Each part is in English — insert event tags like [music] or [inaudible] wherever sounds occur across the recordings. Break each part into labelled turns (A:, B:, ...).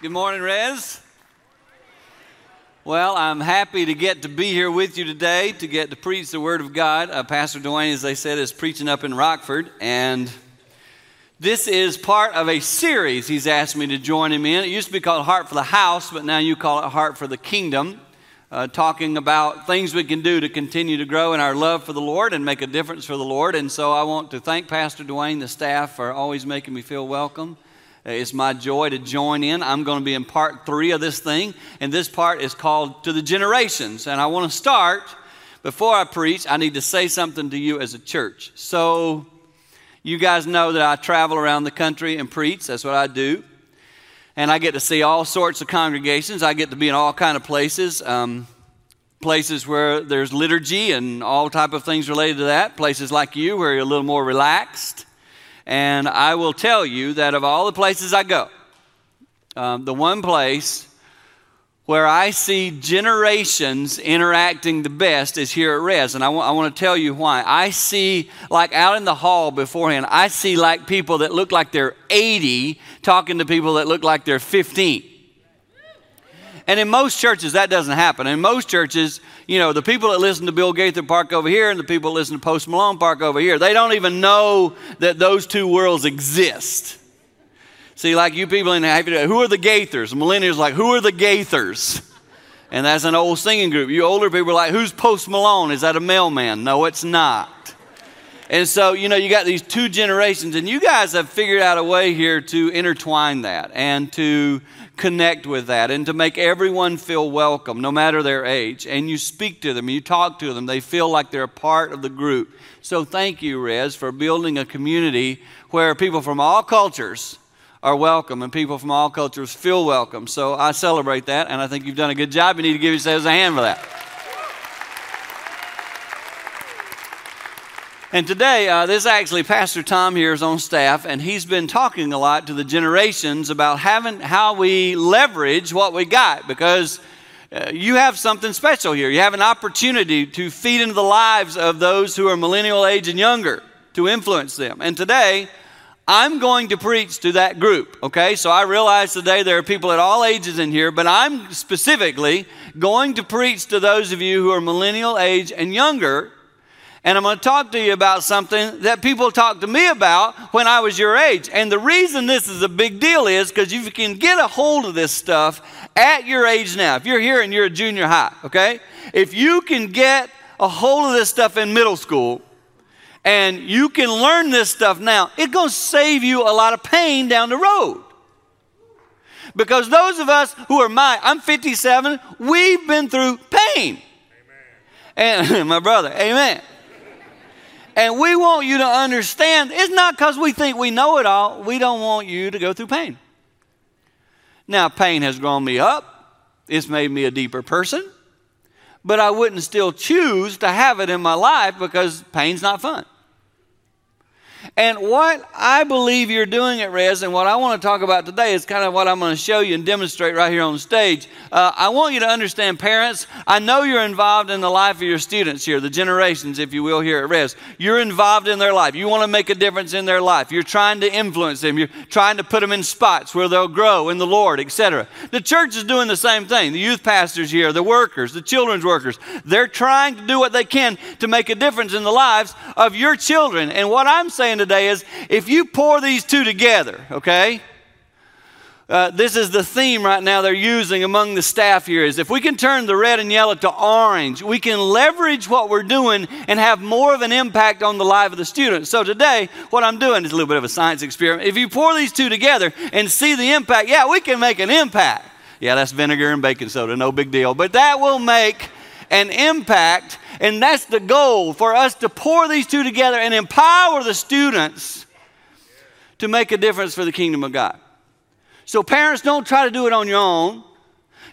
A: Good morning, Rez. Well, I'm happy to get to be here with you today to get to preach the Word of God. Uh, Pastor Dwayne, as they said, is preaching up in Rockford, and this is part of a series he's asked me to join him in. It used to be called Heart for the House, but now you call it Heart for the Kingdom, uh, talking about things we can do to continue to grow in our love for the Lord and make a difference for the Lord. And so I want to thank Pastor Dwayne, the staff, for always making me feel welcome. It's my joy to join in. I'm going to be in part three of this thing, and this part is called To the Generations. And I want to start, before I preach, I need to say something to you as a church. So, you guys know that I travel around the country and preach. That's what I do. And I get to see all sorts of congregations. I get to be in all kind of places. Um, places where there's liturgy and all type of things related to that. Places like you where you're a little more relaxed. And I will tell you that of all the places I go, um, the one place where I see generations interacting the best is here at Res. And I, w- I want to tell you why. I see, like out in the hall beforehand, I see like people that look like they're 80 talking to people that look like they're 15. And in most churches, that doesn't happen. In most churches, you know, the people that listen to Bill Gaither park over here and the people that listen to Post Malone park over here. They don't even know that those two worlds exist. See, like you people in who are the Gaithers? Millennials like, who are the Gaithers? And that's an old singing group. You older people are like, who's Post Malone? Is that a mailman? No, it's not. And so, you know, you got these two generations, and you guys have figured out a way here to intertwine that and to connect with that and to make everyone feel welcome, no matter their age. And you speak to them, you talk to them, they feel like they're a part of the group. So thank you, Rez, for building a community where people from all cultures are welcome and people from all cultures feel welcome. So I celebrate that, and I think you've done a good job. You need to give yourselves a hand for that. And today, uh, this actually, Pastor Tom here is on staff, and he's been talking a lot to the generations about having how we leverage what we got because uh, you have something special here. You have an opportunity to feed into the lives of those who are millennial age and younger to influence them. And today, I'm going to preach to that group, okay? So I realize today there are people at all ages in here, but I'm specifically going to preach to those of you who are millennial age and younger and I'm going to talk to you about something that people talked to me about when I was your age. And the reason this is a big deal is because you can get a hold of this stuff at your age now. If you're here and you're a junior high, okay? If you can get a hold of this stuff in middle school and you can learn this stuff now, it's going to save you a lot of pain down the road. Because those of us who are my, I'm 57, we've been through pain. Amen. And [laughs] my brother, amen. And we want you to understand it's not because we think we know it all, we don't want you to go through pain. Now, pain has grown me up, it's made me a deeper person, but I wouldn't still choose to have it in my life because pain's not fun. And what I believe you're doing at Res, and what I want to talk about today is kind of what I'm going to show you and demonstrate right here on stage. Uh, I want you to understand, parents, I know you're involved in the life of your students here, the generations, if you will, here at Res. You're involved in their life. You want to make a difference in their life. You're trying to influence them. You're trying to put them in spots where they'll grow in the Lord, etc. The church is doing the same thing. The youth pastors here, the workers, the children's workers, they're trying to do what they can to make a difference in the lives of your children. And what I'm saying saying today is if you pour these two together, okay? Uh, this is the theme right now they're using among the staff here is if we can turn the red and yellow to orange we can leverage what we're doing and have more of an impact on the life of the students so today what i'm doing is a little bit of a science experiment. If you pour these two together and see the impact yeah we can make an impact. Yeah that's vinegar and baking soda no big deal. But that will make an impact and that's the goal for us to pour these two together and empower the students to make a difference for the kingdom of God. So, parents, don't try to do it on your own.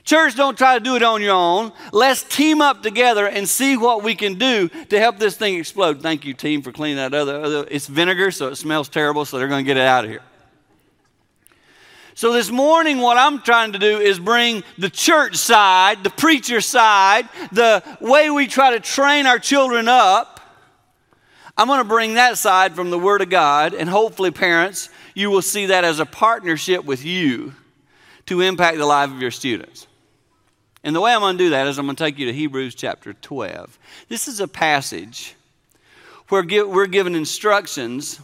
A: Church, don't try to do it on your own. Let's team up together and see what we can do to help this thing explode. Thank you, team, for cleaning that other. other it's vinegar, so it smells terrible, so they're going to get it out of here. So, this morning, what I'm trying to do is bring the church side, the preacher side, the way we try to train our children up. I'm going to bring that side from the Word of God, and hopefully, parents, you will see that as a partnership with you to impact the life of your students. And the way I'm going to do that is I'm going to take you to Hebrews chapter 12. This is a passage where we're given instructions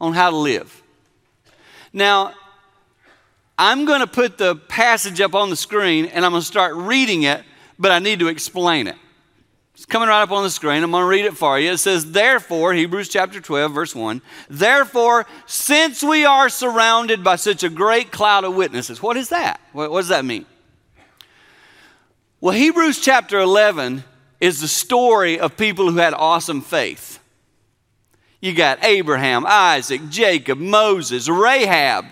A: on how to live. Now, I'm going to put the passage up on the screen and I'm going to start reading it, but I need to explain it. It's coming right up on the screen. I'm going to read it for you. It says, Therefore, Hebrews chapter 12, verse 1, Therefore, since we are surrounded by such a great cloud of witnesses, what is that? What, does that mean? Well, Hebrews chapter 11 is the story of people who had awesome faith. You got Abraham, Isaac, Jacob, Moses, Rahab.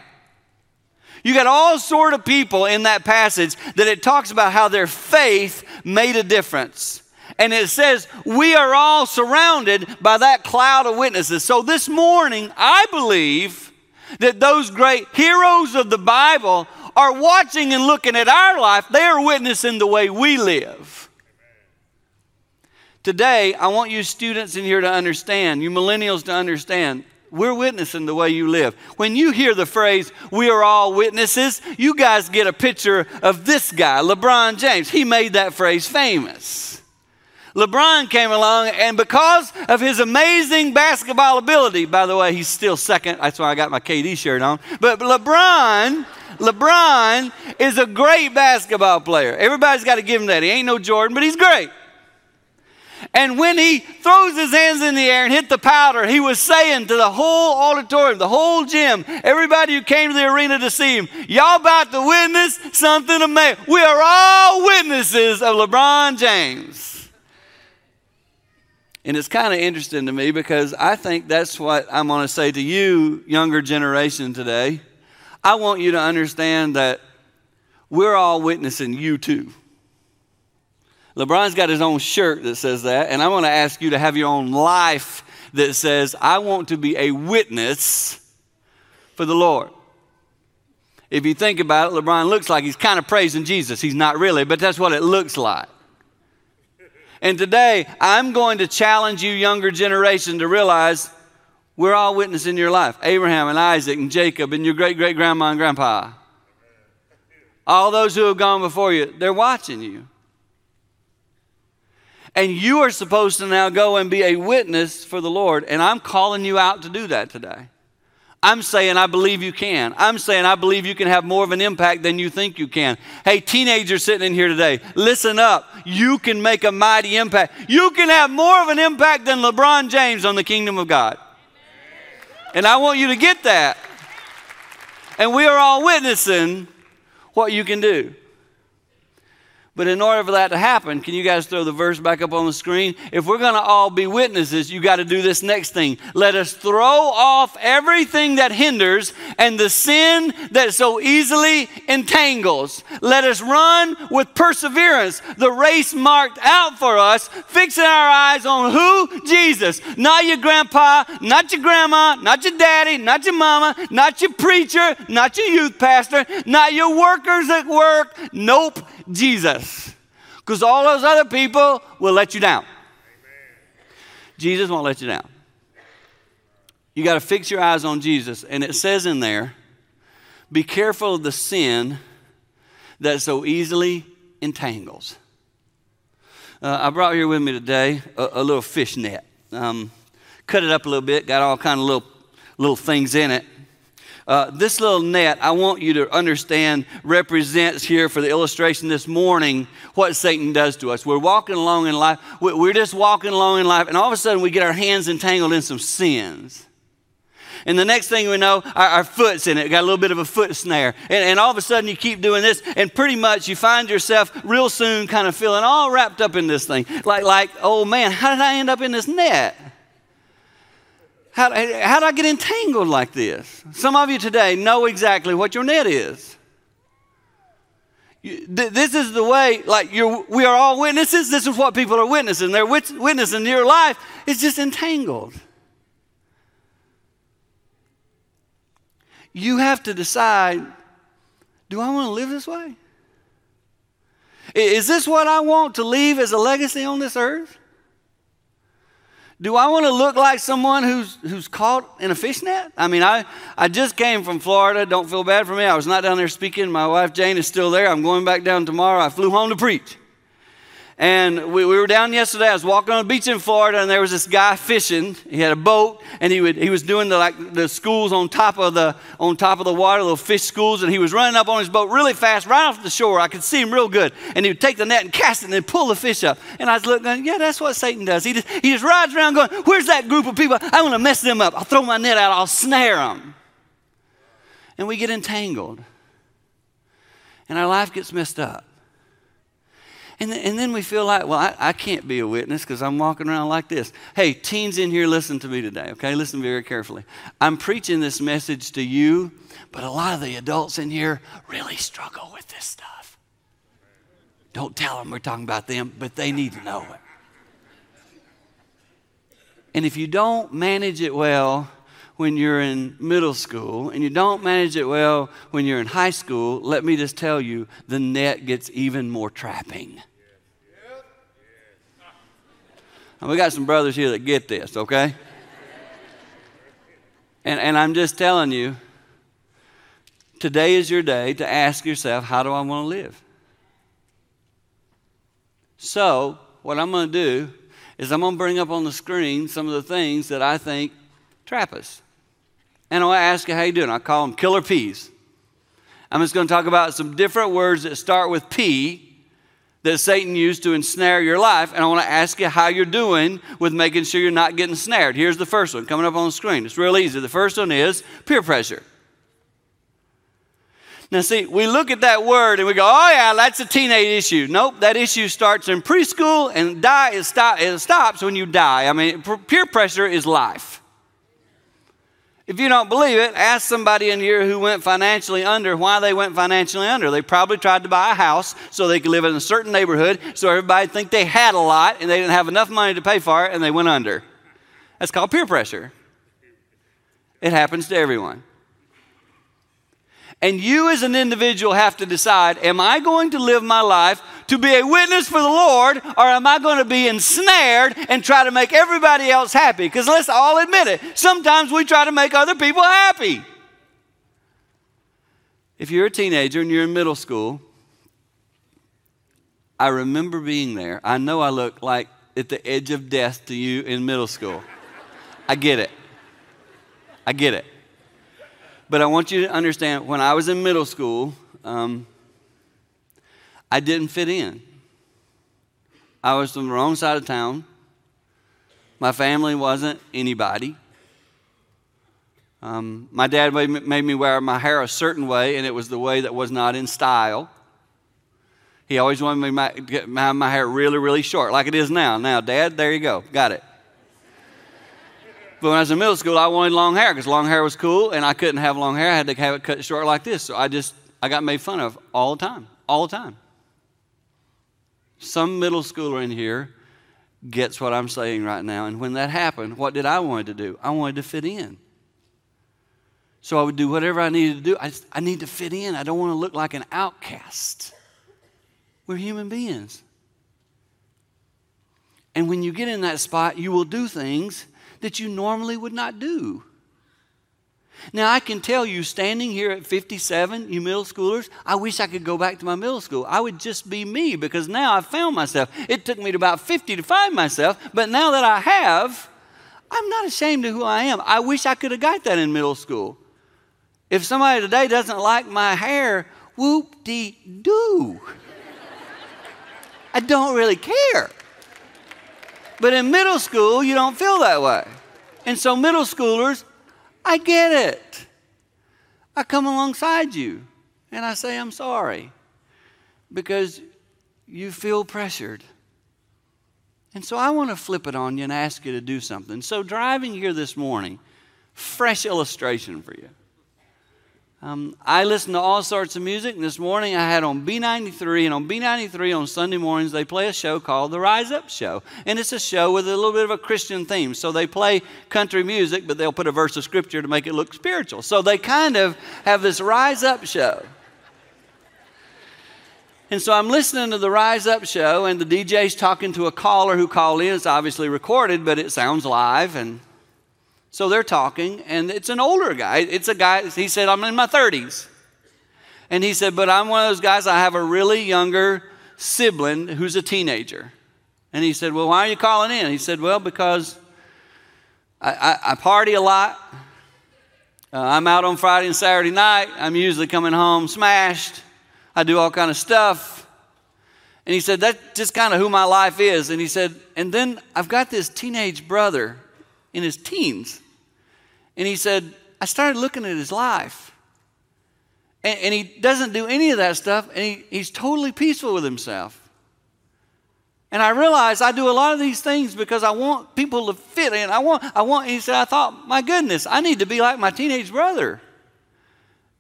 A: You got all sort of people in that passage that it talks about how their faith made a difference. And it says, we are all surrounded by that cloud of witnesses. So this morning, I believe that those great heroes of the Bible are watching and looking at our life. They are witnessing the way we live. Today, I want you students in here to understand, you millennials to understand, we're witnessing the way you live. When you hear the phrase, we are all witnesses, you guys get a picture of this guy, LeBron James. He made that phrase famous. LeBron came along, and because of his amazing basketball ability, by the way, he's still second. That's why I got my KD shirt on. But LeBron, LeBron is a great basketball player. Everybody's got to give him that. He ain't no Jordan, but he's great. And when he throws his hands in the air and hit the powder, he was saying to the whole auditorium, the whole gym, everybody who came to the arena to see him, y'all about to witness something amazing. We are all witnesses of LeBron James. And it's kind of interesting to me because I think that's what I'm going to say to you, younger generation today. I want you to understand that we're all witnessing you too. LeBron's got his own shirt that says that, and I want to ask you to have your own life that says, I want to be a witness for the Lord. If you think about it, LeBron looks like he's kind of praising Jesus. He's not really, but that's what it looks like. And today, I'm going to challenge you, younger generation, to realize we're all witnessing your life. Abraham and Isaac and Jacob and your great great grandma and grandpa. All those who have gone before you, they're watching you. And you are supposed to now go and be a witness for the Lord. And I'm calling you out to do that today. I'm saying I believe you can. I'm saying I believe you can have more of an impact than you think you can. Hey, teenagers sitting in here today, listen up. You can make a mighty impact. You can have more of an impact than LeBron James on the kingdom of God. And I want you to get that. And we are all witnessing what you can do. But in order for that to happen, can you guys throw the verse back up on the screen? If we're going to all be witnesses, you got to do this next thing. Let us throw off everything that hinders and the sin that so easily entangles. Let us run with perseverance the race marked out for us, fixing our eyes on who? Jesus. Not your grandpa, not your grandma, not your daddy, not your mama, not your preacher, not your youth pastor, not your workers at work. Nope Jesus. Because all those other people will let you down. Jesus won't let you down. You got to fix your eyes on Jesus. And it says in there, be careful of the sin that so easily entangles. Uh, I brought here with me today a, a little fish net. Um, cut it up a little bit, got all kind of little, little things in it. Uh, this little net, I want you to understand, represents here for the illustration this morning what Satan does to us. We're walking along in life, we're just walking along in life, and all of a sudden we get our hands entangled in some sins. And the next thing we know, our, our, foot's in it. Got a little bit of a foot snare. And, and, all of a sudden, you keep doing this, and pretty much you find yourself real soon kind of feeling all wrapped up in this thing. Like, like oh man, how did I end up in this net? How, how I get entangled like this? Some of you today know exactly what your net is. This is the way, like we are all witnesses. This is what people are witnessing. They're witnessing your life. It's just entangled. You have to decide do I want to live this way? Is this what I want to leave as a legacy on this earth? Do I want to look like someone who's, who's caught in a fishnet? I mean, I, I just came from Florida. Don't feel bad for me. I was not down there speaking. My wife Jane is still there. I'm going back down tomorrow. I flew home to preach. And we, we were down yesterday. I was walking on the beach in Florida, and there was this guy fishing. He had a boat, and he, would, he was doing the, like, the schools on top, of the, on top of the water, little fish schools, and he was running up on his boat really fast, right off the shore. I could see him real good. And he would take the net and cast it and then pull the fish up. And I was looking, yeah, that's what Satan does. He just, he just rides around going, where's that group of people? I want to mess them up. I'll throw my net out. I'll snare them. And we get entangled. And our life gets messed up. And, and then we feel like, well, I, I can't be a witness because I'm walking around like this. Hey, teens in here, listen to me today, okay? Listen very carefully. I'm preaching this message to you, but a lot of the adults in here really struggle with this stuff. Don't tell them we're talking about them, but they need to know it. And if you don't manage it well, when you're in middle school and you don't manage it well when you're in high school, let me just tell you, the net gets even more trapping. And we got some brothers here that get this, okay? and, and I'm just telling you, today is your day to ask yourself, how do I want to live? So, what I'm going to do is I'm going to bring up on the screen some of the things that I think trap us. And I want to ask you how you doing. I call them killer P's. I'm just going to talk about some different words that start with P that Satan used to ensnare your life. And I want to ask you how you're doing with making sure you're not getting snared. Here's the first one coming up on the screen. It's real easy. The first one is peer pressure. Now, see, we look at that word and we go, oh, yeah, that's a teenage issue. Nope, that issue starts in preschool and die, it, stop, it stops when you die. I mean, peer pressure is life. If you don't believe it, ask somebody in here who went financially under why they went financially under. They probably tried to buy a house so they could live in a certain neighborhood so everybody think they had a lot and they didn't have enough money to pay for it and they went under. That's called peer pressure. It happens to everyone. And you, as an individual, have to decide am I going to live my life to be a witness for the Lord, or am I going to be ensnared and try to make everybody else happy? Because let's all admit it, sometimes we try to make other people happy. If you're a teenager and you're in middle school, I remember being there. I know I look like at the edge of death to you in middle school. I get it. I get it. But I want you to understand when I was in middle school, um, I didn't fit in. I was on the wrong side of town. My family wasn't anybody. Um, my dad made me wear my hair a certain way, and it was the way that was not in style. He always wanted me to get my, my hair really, really short, like it is now. Now, Dad, there you go. Got it. But when I was in middle school, I wanted long hair because long hair was cool, and I couldn't have long hair. I had to have it cut short like this. So I just, I got made fun of all the time, all the time. Some middle schooler in here gets what I'm saying right now. And when that happened, what did I want to do? I wanted to fit in. So I would do whatever I needed to do. I, just, I need to fit in. I don't want to look like an outcast. We're human beings. And when you get in that spot, you will do things that you normally would not do. Now, I can tell you, standing here at 57, you middle schoolers, I wish I could go back to my middle school. I would just be me because now I've found myself. It took me to about 50 to find myself, but now that I have, I'm not ashamed of who I am. I wish I could have got that in middle school. If somebody today doesn't like my hair, whoop de doo. I don't really care. But in middle school, you don't feel that way. And so, middle schoolers, I get it. I come alongside you and I say, I'm sorry because you feel pressured. And so, I want to flip it on you and ask you to do something. So, driving here this morning, fresh illustration for you. Um, I listen to all sorts of music. This morning I had on B93, and on B93 on Sunday mornings they play a show called The Rise Up Show. And it's a show with a little bit of a Christian theme. So they play country music, but they'll put a verse of scripture to make it look spiritual. So they kind of have this Rise Up show. And so I'm listening to the Rise Up show, and the DJ's talking to a caller who called in. It's obviously recorded, but it sounds live. And so they're talking, and it's an older guy. It's a guy, he said, I'm in my 30s. And he said, But I'm one of those guys, I have a really younger sibling who's a teenager. And he said, Well, why are you calling in? He said, Well, because I, I, I party a lot. Uh, I'm out on Friday and Saturday night. I'm usually coming home smashed. I do all kind of stuff. And he said, that's just kind of who my life is. And he said, and then I've got this teenage brother in his teens. And he said, I started looking at his life. And, and he doesn't do any of that stuff, and he, he's totally peaceful with himself. And I realized I do a lot of these things because I want people to fit in. I want, I want, he said, I thought, my goodness, I need to be like my teenage brother.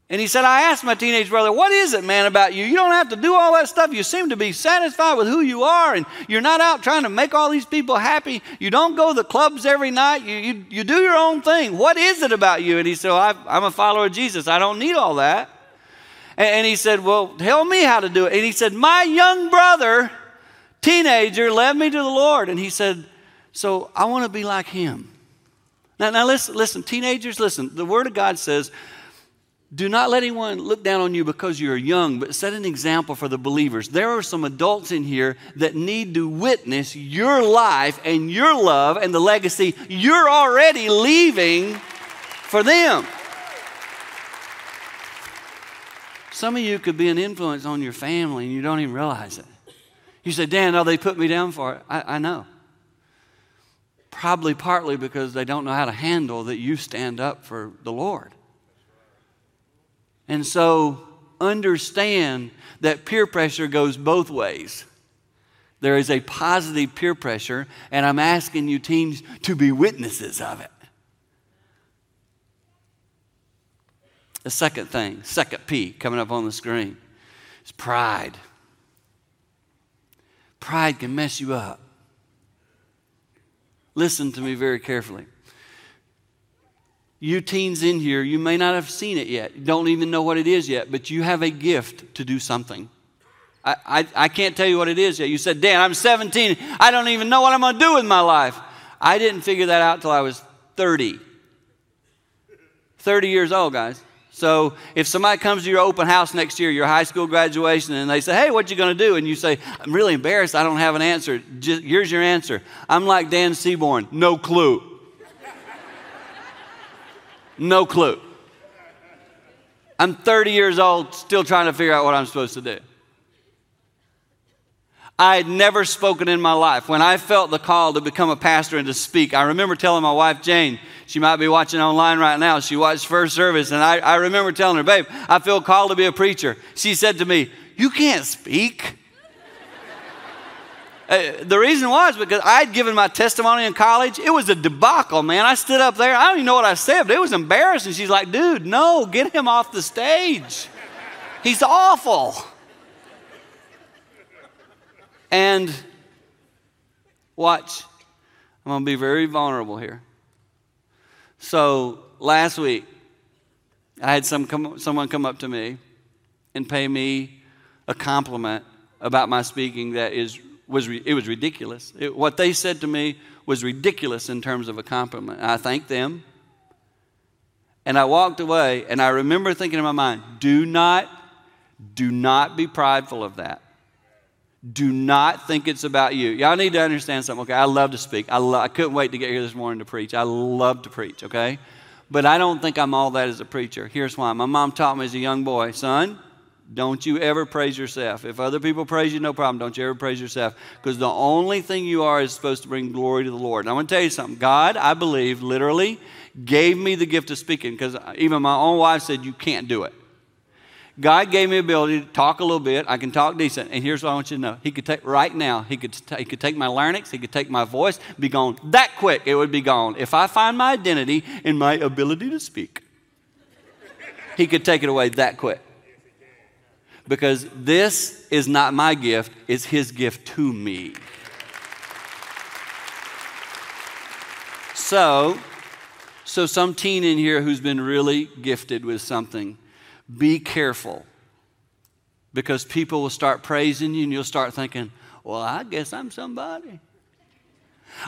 A: And he said, I asked my teenage brother, What is it, man, about you? You don't have to do all that stuff. You seem to be satisfied with who you are, and you're not out trying to make all these people happy. You don't go to the clubs every night. You, you, you do your own thing. What is it about you? And he said, well, I'm a follower of Jesus. I don't need all that. And, and he said, Well, tell me how to do it. And he said, My young brother, teenager, led me to the Lord. And he said, So I want to be like him. Now, now listen, listen, teenagers, listen. The Word of God says, do not let anyone look down on you because you're young, but set an example for the believers. There are some adults in here that need to witness your life and your love and the legacy you're already leaving for them. Some of you could be an influence on your family and you don't even realize it. You say, Dan, no, they put me down for it. I, I know. Probably partly because they don't know how to handle that you stand up for the Lord. And so understand that peer pressure goes both ways. There is a positive peer pressure, and I'm asking you teens to be witnesses of it. The second thing, second P coming up on the screen, is pride. Pride can mess you up. Listen to me very carefully. You teens in here, you may not have seen it yet, don't even know what it is yet, but you have a gift to do something. I, I, I can't tell you what it is yet. You said, Dan, I'm 17. I don't even know what I'm going to do with my life. I didn't figure that out till I was 30. 30 years old, guys. So if somebody comes to your open house next year, your high school graduation, and they say, "Hey, what you going to do?" and you say, "I'm really embarrassed. I don't have an answer." Just, here's your answer. I'm like Dan Seaborn. No clue. No clue. I'm 30 years old, still trying to figure out what I'm supposed to do. I had never spoken in my life. When I felt the call to become a pastor and to speak, I remember telling my wife, Jane, she might be watching online right now. She watched first service, and I, I remember telling her, Babe, I feel called to be a preacher. She said to me, You can't speak. Uh, the reason was because I'd given my testimony in college. It was a debacle, man. I stood up there. I don't even know what I said, but it was embarrassing. She's like, dude, no, get him off the stage. He's awful. And watch, I'm going to be very vulnerable here. So last week, I had some come, someone come up to me and pay me a compliment about my speaking that is was it was ridiculous. It, what they said to me was ridiculous in terms of a compliment. I thanked them. And I walked away and I remember thinking in my mind, do not do not be prideful of that. Do not think it's about you. Y'all need to understand something, okay? I love to speak. I, lo- I couldn't wait to get here this morning to preach. I love to preach, okay? But I don't think I'm all that as a preacher. Here's why. My mom taught me as a young boy, son, don't you ever praise yourself. If other people praise you, no problem. Don't you ever praise yourself. Because the only thing you are is supposed to bring glory to the Lord. And I'm going to tell you something. God, I believe, literally gave me the gift of speaking because even my own wife said, You can't do it. God gave me the ability to talk a little bit. I can talk decent. And here's what I want you to know. He could take, right now, he could, t- he could take my larynx, he could take my voice, be gone that quick, it would be gone. If I find my identity in my ability to speak, he could take it away that quick because this is not my gift, it's His gift to me. So, so some teen in here who's been really gifted with something, be careful. because people will start praising you and you'll start thinking, well, I guess I'm somebody.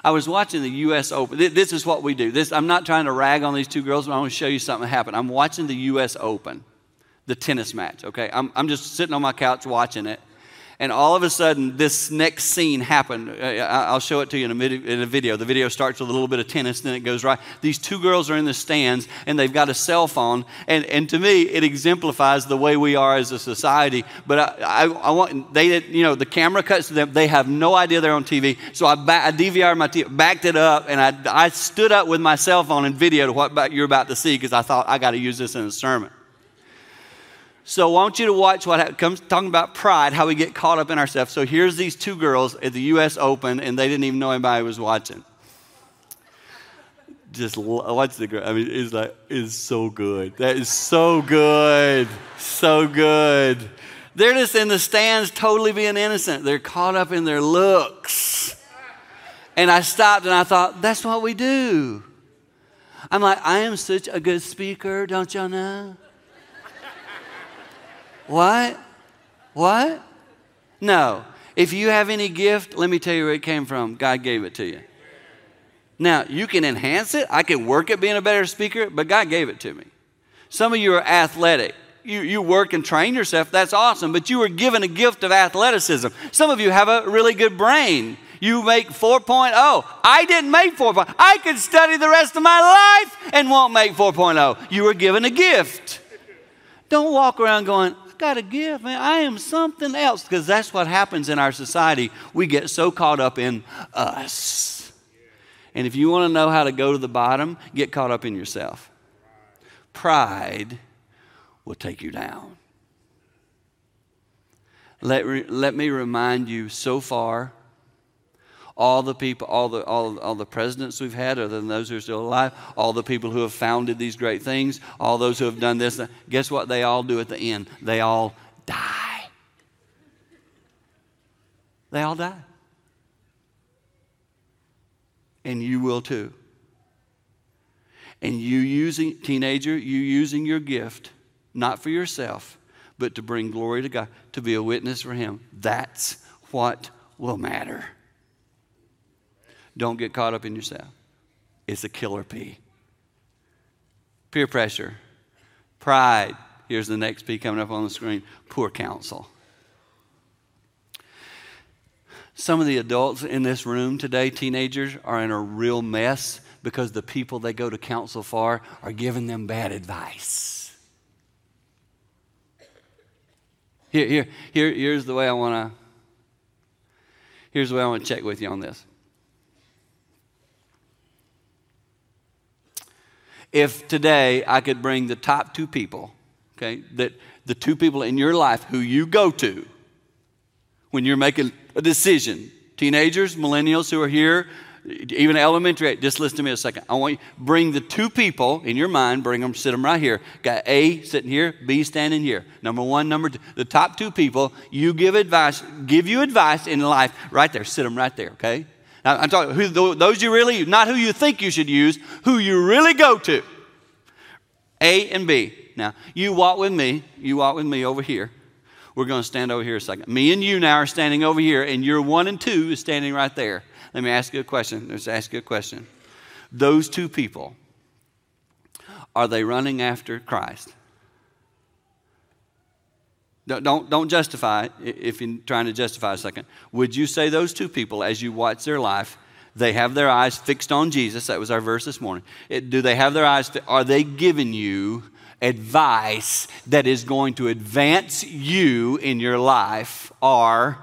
A: I was watching the U.S. Open. This is what we do. This, I'm not trying to rag on these two girls, but I want to show you something happened. I'm watching the U.S. Open, the tennis match, okay? I'm, I'm just sitting on my couch watching it and all of a sudden this next scene happened. Uh, i'll show it to you in a, video. The video starts with a little bit of tennis then it goes right. These two girls are in the stands and they've got a cell phone and, and to me it exemplifies the way we are as a society. But i, I, I want they you know the camera cuts to them. They have no idea they're on tv so i, ba- I DVR'd my TV, backed it up and I, I stood up with my cell phone and videoed what you're about to see because i thought i got to use this in a sermon so I want you to watch what comes talking about pride, how we get caught up in ourselves. So here's these two girls at the U.S. Open, and they didn't even know anybody was watching. Just watch the girl. I mean, it's like it's so good. That is so good, so good. They're just in the stands, totally being innocent. They're caught up in their looks. And I stopped and I thought, that's what we do. I'm like, I am such a good speaker, don't y'all know? What? What? No. If you have any gift, let me tell you where it came from. God gave it to you. Now, you can enhance it. I can work at being a better speaker, but God gave it to me. Some of you are athletic. You, you work and train yourself. That's awesome, but you were given a gift of athleticism. Some of you have a really good brain. You make 4.0. I didn't make 4.0. I could study the rest of my life and won't make 4.0. You were given a gift. Don't walk around going, got to give, man. I am something else. Because that's what happens in our society. We get so caught up in us. And if you want to know how to go to the bottom, get caught up in yourself. Pride will take you down. Let, re, let me remind you so far all the people, all the, all, all the presidents we've had, other than those who are still alive, all the people who have founded these great things, all those who have done this, guess what they all do at the end? They all die. They all die. And you will too. And you using, teenager, you using your gift, not for yourself, but to bring glory to God, to be a witness for Him. That's what will matter. Don't get caught up in yourself. It's a killer P. Peer pressure, pride. Here's the next P coming up on the screen poor counsel. Some of the adults in this room today, teenagers, are in a real mess because the people they go to counsel for are giving them bad advice. Here, here, here, here's the way I want to. Here's the way I want to check with you on this. If today I could bring the top two people, okay, that the two people in your life who you go to when you're making a decision, teenagers, millennials who are here, even elementary, just listen to me a second. I want you bring the two people in your mind, bring them, sit them right here. Got A sitting here, B standing here. Number one, number two, the top two people, you give advice, give you advice in life right there. Sit them right there, okay? I'm talking who, those you really, not who you think you should use, who you really go to. A and B. Now, you walk with me. You walk with me over here. We're going to stand over here a second. Me and you now are standing over here, and your one and two is standing right there. Let me ask you a question. Let's ask you a question. Those two people, are they running after Christ? Don't, don't justify if you're trying to justify a second. Would you say those two people, as you watch their life, they have their eyes fixed on Jesus? That was our verse this morning. It, do they have their eyes? Are they giving you advice that is going to advance you in your life, or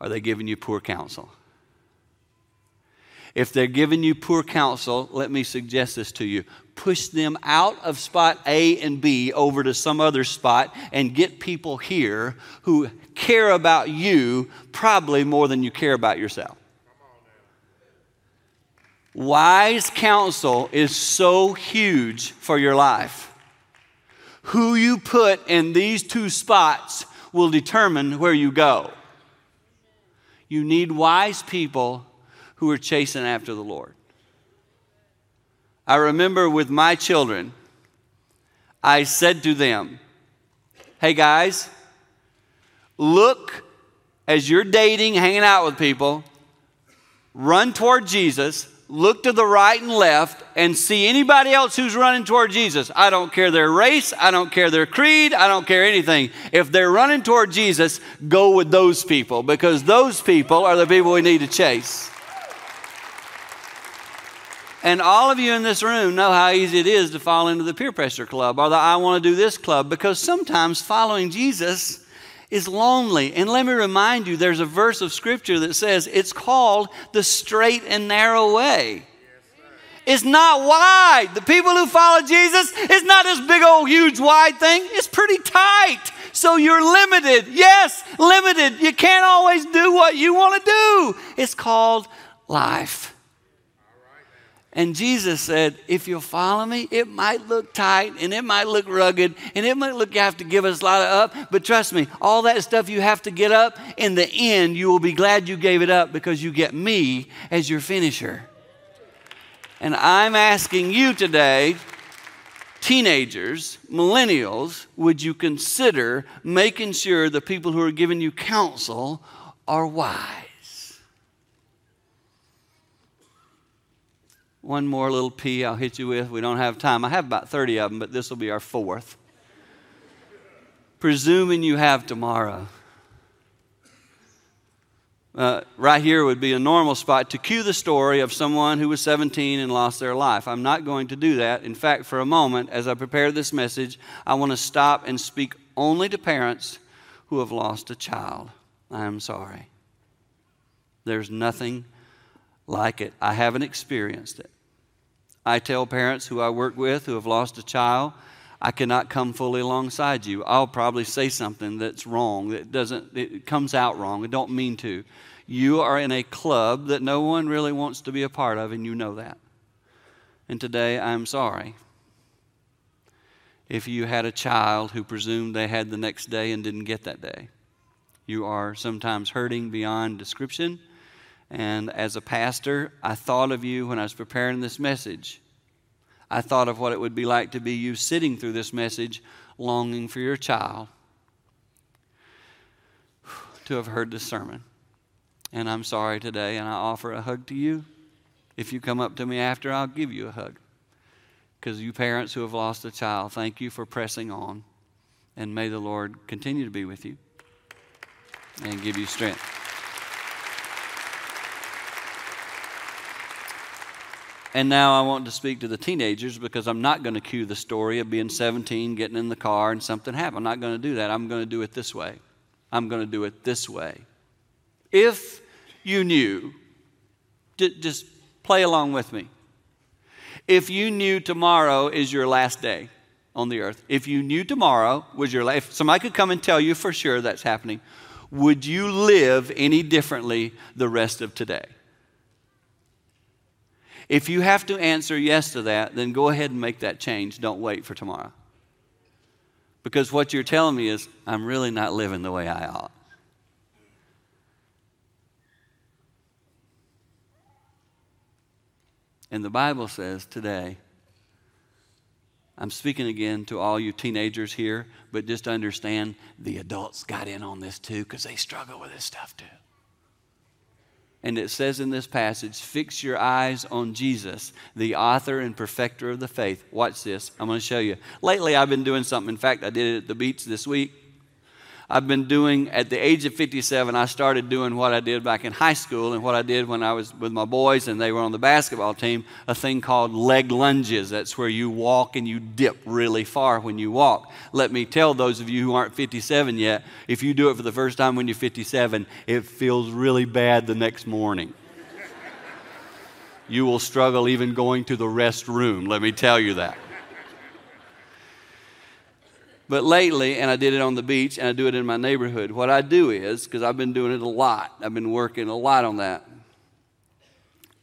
A: are they giving you poor counsel? If they're giving you poor counsel, let me suggest this to you push them out of spot A and B over to some other spot and get people here who care about you probably more than you care about yourself. Wise counsel is so huge for your life. Who you put in these two spots will determine where you go. You need wise people who are chasing after the Lord. I remember with my children, I said to them, Hey guys, look as you're dating, hanging out with people, run toward Jesus, look to the right and left, and see anybody else who's running toward Jesus. I don't care their race, I don't care their creed, I don't care anything. If they're running toward Jesus, go with those people because those people are the people we need to chase. And all of you in this room know how easy it is to fall into the peer pressure club or the I want to do this club because sometimes following Jesus is lonely. And let me remind you there's a verse of scripture that says it's called the straight and narrow way. It's not wide. The people who follow Jesus, it's not this big old huge wide thing. It's pretty tight. So you're limited. Yes, limited. You can't always do what you want to do. It's called life. And Jesus said, if you'll follow me, it might look tight and it might look rugged and it might look you have to give us a lot of up. But trust me, all that stuff you have to get up, in the end, you will be glad you gave it up because you get me as your finisher. And I'm asking you today, teenagers, millennials, would you consider making sure the people who are giving you counsel are wise? One more little P I'll hit you with. We don't have time. I have about 30 of them, but this will be our fourth. Presuming you have tomorrow. Uh, right here would be a normal spot to cue the story of someone who was 17 and lost their life. I'm not going to do that. In fact, for a moment, as I prepare this message, I want to stop and speak only to parents who have lost a child. I am sorry. There's nothing like it. I haven't experienced it. I tell parents who I work with who have lost a child, I cannot come fully alongside you. I'll probably say something that's wrong, that doesn't, it comes out wrong. I don't mean to. You are in a club that no one really wants to be a part of, and you know that. And today, I'm sorry. If you had a child who presumed they had the next day and didn't get that day, you are sometimes hurting beyond description and as a pastor, I thought of you when I was preparing this message. I thought of what it would be like to be you sitting through this message, longing for your child to have heard this sermon. And I'm sorry today, and I offer a hug to you. If you come up to me after, I'll give you a hug. Because you parents who have lost a child, thank you for pressing on. And may the Lord continue to be with you and give you strength. And now I want to speak to the teenagers because I'm not going to cue the story of being 17, getting in the car, and something happened. I'm not going to do that. I'm going to do it this way. I'm going to do it this way. If you knew, just play along with me. If you knew tomorrow is your last day on the earth, if you knew tomorrow was your last, if somebody could come and tell you for sure that's happening, would you live any differently the rest of today? If you have to answer yes to that, then go ahead and make that change. Don't wait for tomorrow. Because what you're telling me is, I'm really not living the way I ought. And the Bible says today, I'm speaking again to all you teenagers here, but just understand the adults got in on this too because they struggle with this stuff too. And it says in this passage, fix your eyes on Jesus, the author and perfecter of the faith. Watch this. I'm going to show you. Lately, I've been doing something. In fact, I did it at the beach this week. I've been doing, at the age of 57, I started doing what I did back in high school and what I did when I was with my boys and they were on the basketball team, a thing called leg lunges. That's where you walk and you dip really far when you walk. Let me tell those of you who aren't 57 yet, if you do it for the first time when you're 57, it feels really bad the next morning. you will struggle even going to the restroom, let me tell you that. But lately, and I did it on the beach and I do it in my neighborhood, what I do is, because I've been doing it a lot, I've been working a lot on that.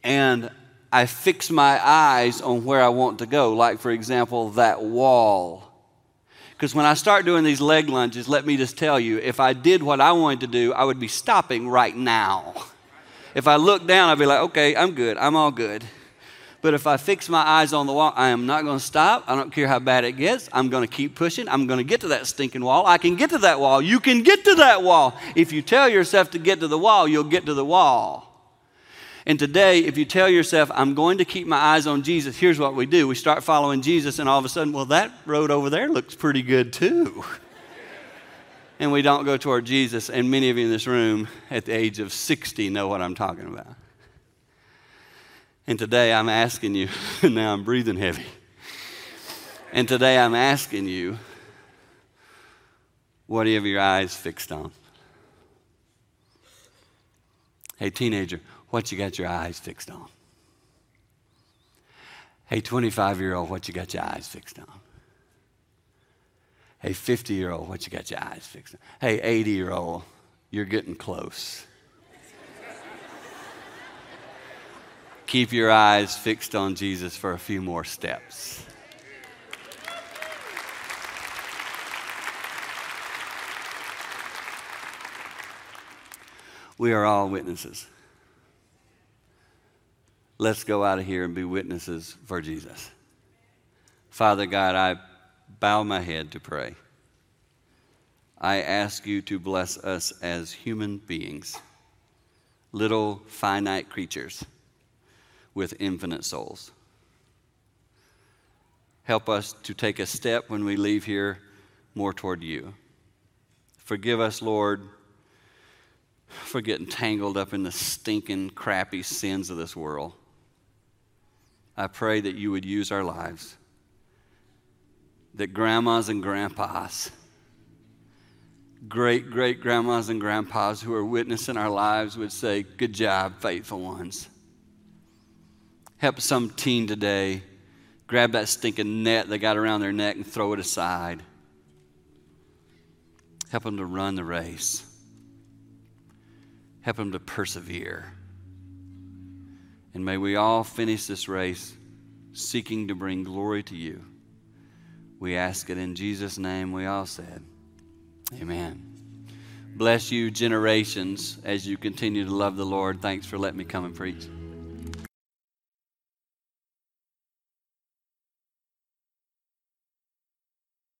A: And I fix my eyes on where I want to go, like, for example, that wall. Because when I start doing these leg lunges, let me just tell you, if I did what I wanted to do, I would be stopping right now. If I look down, I'd be like, okay, I'm good, I'm all good. But if I fix my eyes on the wall, I am not going to stop. I don't care how bad it gets. I'm going to keep pushing. I'm going to get to that stinking wall. I can get to that wall. You can get to that wall. If you tell yourself to get to the wall, you'll get to the wall. And today, if you tell yourself, I'm going to keep my eyes on Jesus, here's what we do. We start following Jesus, and all of a sudden, well, that road over there looks pretty good too. and we don't go toward Jesus. And many of you in this room at the age of 60 know what I'm talking about. And today I'm asking you, [laughs] now I'm breathing heavy. And today I'm asking you, what do you have your eyes fixed on? Hey, teenager, what you got your eyes fixed on? Hey, 25 year old, what you got your eyes fixed on? Hey, 50 year old, what you got your eyes fixed on? Hey, 80 year old, you're getting close. Keep your eyes fixed on Jesus for a few more steps. We are all witnesses. Let's go out of here and be witnesses for Jesus. Father God, I bow my head to pray. I ask you to bless us as human beings, little finite creatures with infinite souls. Help us to take a step when we leave here more toward you. Forgive us, Lord, for getting tangled up in the stinking, crappy sins of this world. I pray that you would use our lives, that grandmas and grandpas, great great grandmas and grandpas who are witnessing our lives would say, Good job, faithful ones. Help some teen today grab that stinking net they got around their neck and throw it aside. Help them to run the race. Help them to persevere. And may we all finish this race seeking to bring glory to you. We ask it in Jesus' name, we all said. Amen. Bless you, generations, as you continue to love the Lord. Thanks for letting me come and preach.